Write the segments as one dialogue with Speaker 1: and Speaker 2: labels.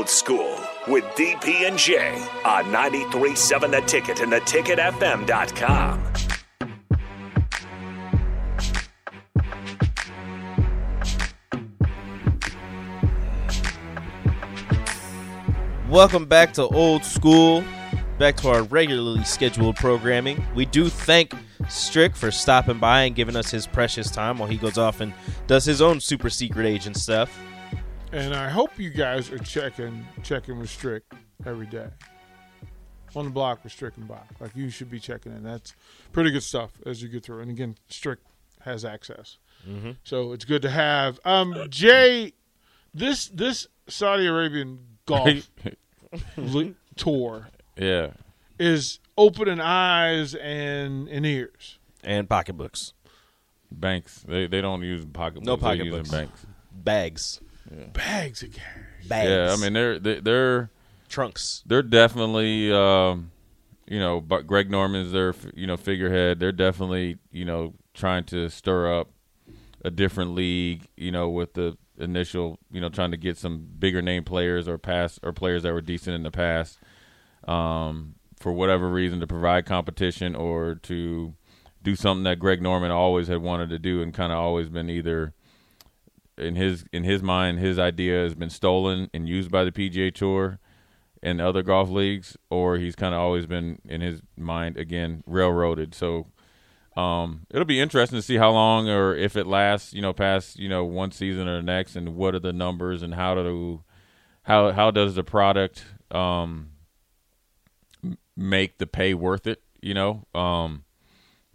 Speaker 1: Old School with DP and J on 93.7 The Ticket and theticketfm.com.
Speaker 2: Welcome back to Old School, back to our regularly scheduled programming. We do thank Strick for stopping by and giving us his precious time while he goes off and does his own super secret agent stuff.
Speaker 3: And I hope you guys are checking checking with Strick every day. On the block with Strick and Bach. Like you should be checking in. That's pretty good stuff as you get through. And again, Strick has access.
Speaker 2: Mm-hmm.
Speaker 3: So it's good to have. Um, Jay, this this Saudi Arabian golf li- tour
Speaker 4: Yeah.
Speaker 3: is opening eyes and, and ears.
Speaker 2: And pocketbooks,
Speaker 4: Banks. They they don't use pocketbooks.
Speaker 2: No
Speaker 4: They're using
Speaker 2: pocketbooks.
Speaker 4: banks.
Speaker 2: bags,
Speaker 3: Bags of cash.
Speaker 2: bags.
Speaker 4: Yeah, I mean they're they, they're
Speaker 2: trunks.
Speaker 4: they're definitely um, you know, but Greg Norman's their you know figurehead. They're definitely you know trying to stir up a different league. You know, with the initial you know trying to get some bigger name players or past or players that were decent in the past. Um, for whatever reason, to provide competition or to do something that Greg Norman always had wanted to do and kind of always been either in his in his mind his idea has been stolen and used by the PGA Tour and other golf leagues, or he's kind of always been in his mind again railroaded. So um, it'll be interesting to see how long or if it lasts, you know, past you know one season or the next, and what are the numbers and how do how how does the product um, make the pay worth it? You know, um,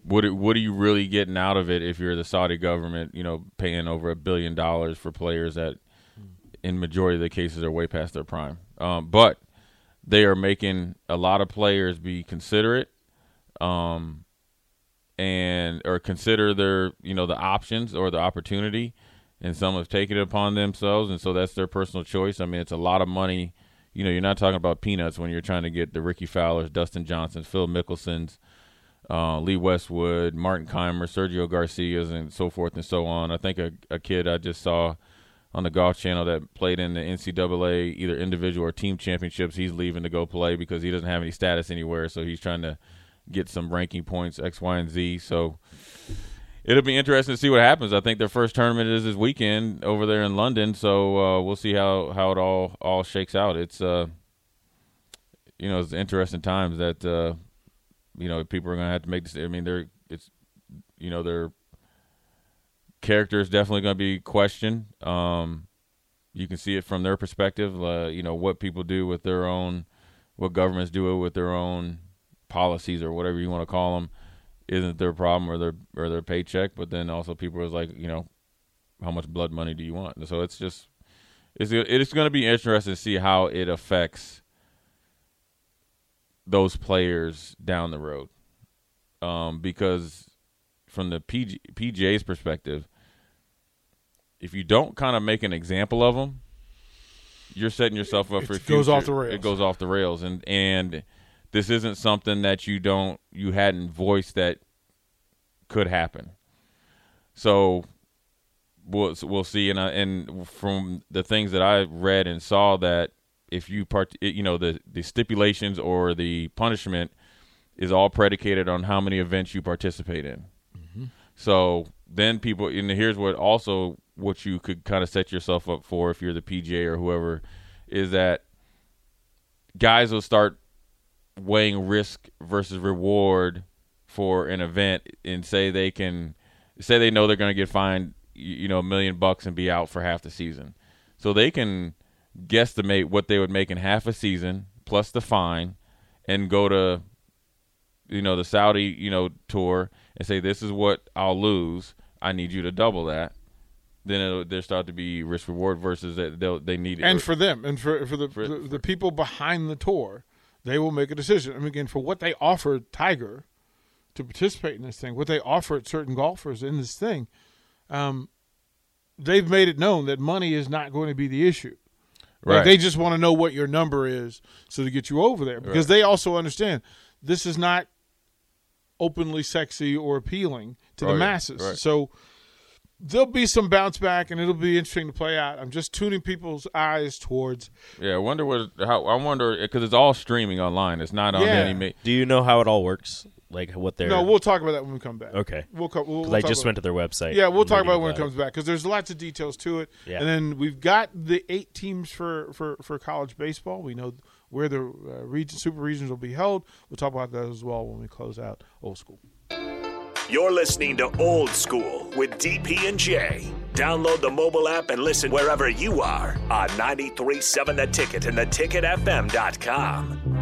Speaker 4: what what are you really getting out of it if you're the Saudi government? You know, paying over a billion dollars for players that, in majority of the cases, are way past their prime. Um, but they are making a lot of players be considerate, um, and or consider their you know the options or the opportunity, and some have taken it upon themselves, and so that's their personal choice. I mean, it's a lot of money. You know, you're not talking about peanuts when you're trying to get the Ricky Fowlers, Dustin Johnsons, Phil Mickelsons, uh, Lee Westwood, Martin Kaymer, Sergio Garcia's, and so forth and so on. I think a, a kid I just saw on the golf channel that played in the NCAA either individual or team championships. He's leaving to go play because he doesn't have any status anywhere, so he's trying to get some ranking points X, Y, and Z. So it'll be interesting to see what happens. I think their first tournament is this weekend over there in London, so uh, we'll see how, how it all all shakes out. It's uh, you know, it's interesting times that uh, you know people are going to have to make this. I mean, they're it's you know their character is definitely going to be questioned. Um, you can see it from their perspective. Uh, you know what people do with their own, what governments do with their own policies or whatever you want to call them, isn't their problem or their or their paycheck. But then also people is like, you know, how much blood money do you want? And So it's just it's it's going to be interesting to see how it affects those players down the road, um, because from the PG, PGA's perspective, if you don't kind of make an example of them, you're setting yourself up
Speaker 3: It
Speaker 4: for
Speaker 3: goes off the rails.
Speaker 4: It goes off the rails, and and this isn't something that you don't you hadn't voiced that could happen. So we'll we'll see, and I, and from the things that I read and saw that if you part, you know the the stipulations or the punishment is all predicated on how many events you participate in. Mm-hmm. So then people, and here's what also what you could kind of set yourself up for if you're the PGA or whoever, is that guys will start weighing risk versus reward for an event and say they can say they know they're going to get fined you know a million bucks and be out for half the season so they can guesstimate what they would make in half a season plus the fine and go to you know the Saudi you know tour and say this is what I'll lose I need you to double that then there start to be risk reward versus that they'll they need
Speaker 3: and for them and for for the,
Speaker 4: For-
Speaker 3: the the people behind the tour, they will make a decision. I mean, again, for what they offered Tiger to participate in this thing, what they offered certain golfers in this thing, um, they've made it known that money is not going to be the issue. Like, they just want to know what your number is so to get you over there because
Speaker 4: Right.
Speaker 3: they also understand this is not openly sexy or appealing to
Speaker 4: Oh,
Speaker 3: the
Speaker 4: yeah.
Speaker 3: masses.
Speaker 4: Right.
Speaker 3: So there'll be some bounce back, and it'll be interesting to play out. I'm just tuning people's eyes towards.
Speaker 4: Yeah, I wonder what. How I wonder because it's all streaming online. It's not on
Speaker 3: Yeah.
Speaker 4: any. Ma-
Speaker 2: Do you know how it all works? Like what they're
Speaker 3: No, we'll talk about that when we come back.
Speaker 2: okay.
Speaker 3: We'll, come. we'll,
Speaker 2: 'Cause
Speaker 3: we'll
Speaker 2: I just went to their website.
Speaker 3: Yeah, we'll talk about it when it comes back because there's lots of details to it.
Speaker 2: Yeah.
Speaker 3: And then we've got the eight teams for, for, for college baseball. We know where the uh, region, super regions will be held. We'll talk about that as well when we close out old school.
Speaker 1: You're listening to Old School with DP and J. Download the mobile app and listen wherever you are on 937 The Ticket and theticketfm.com.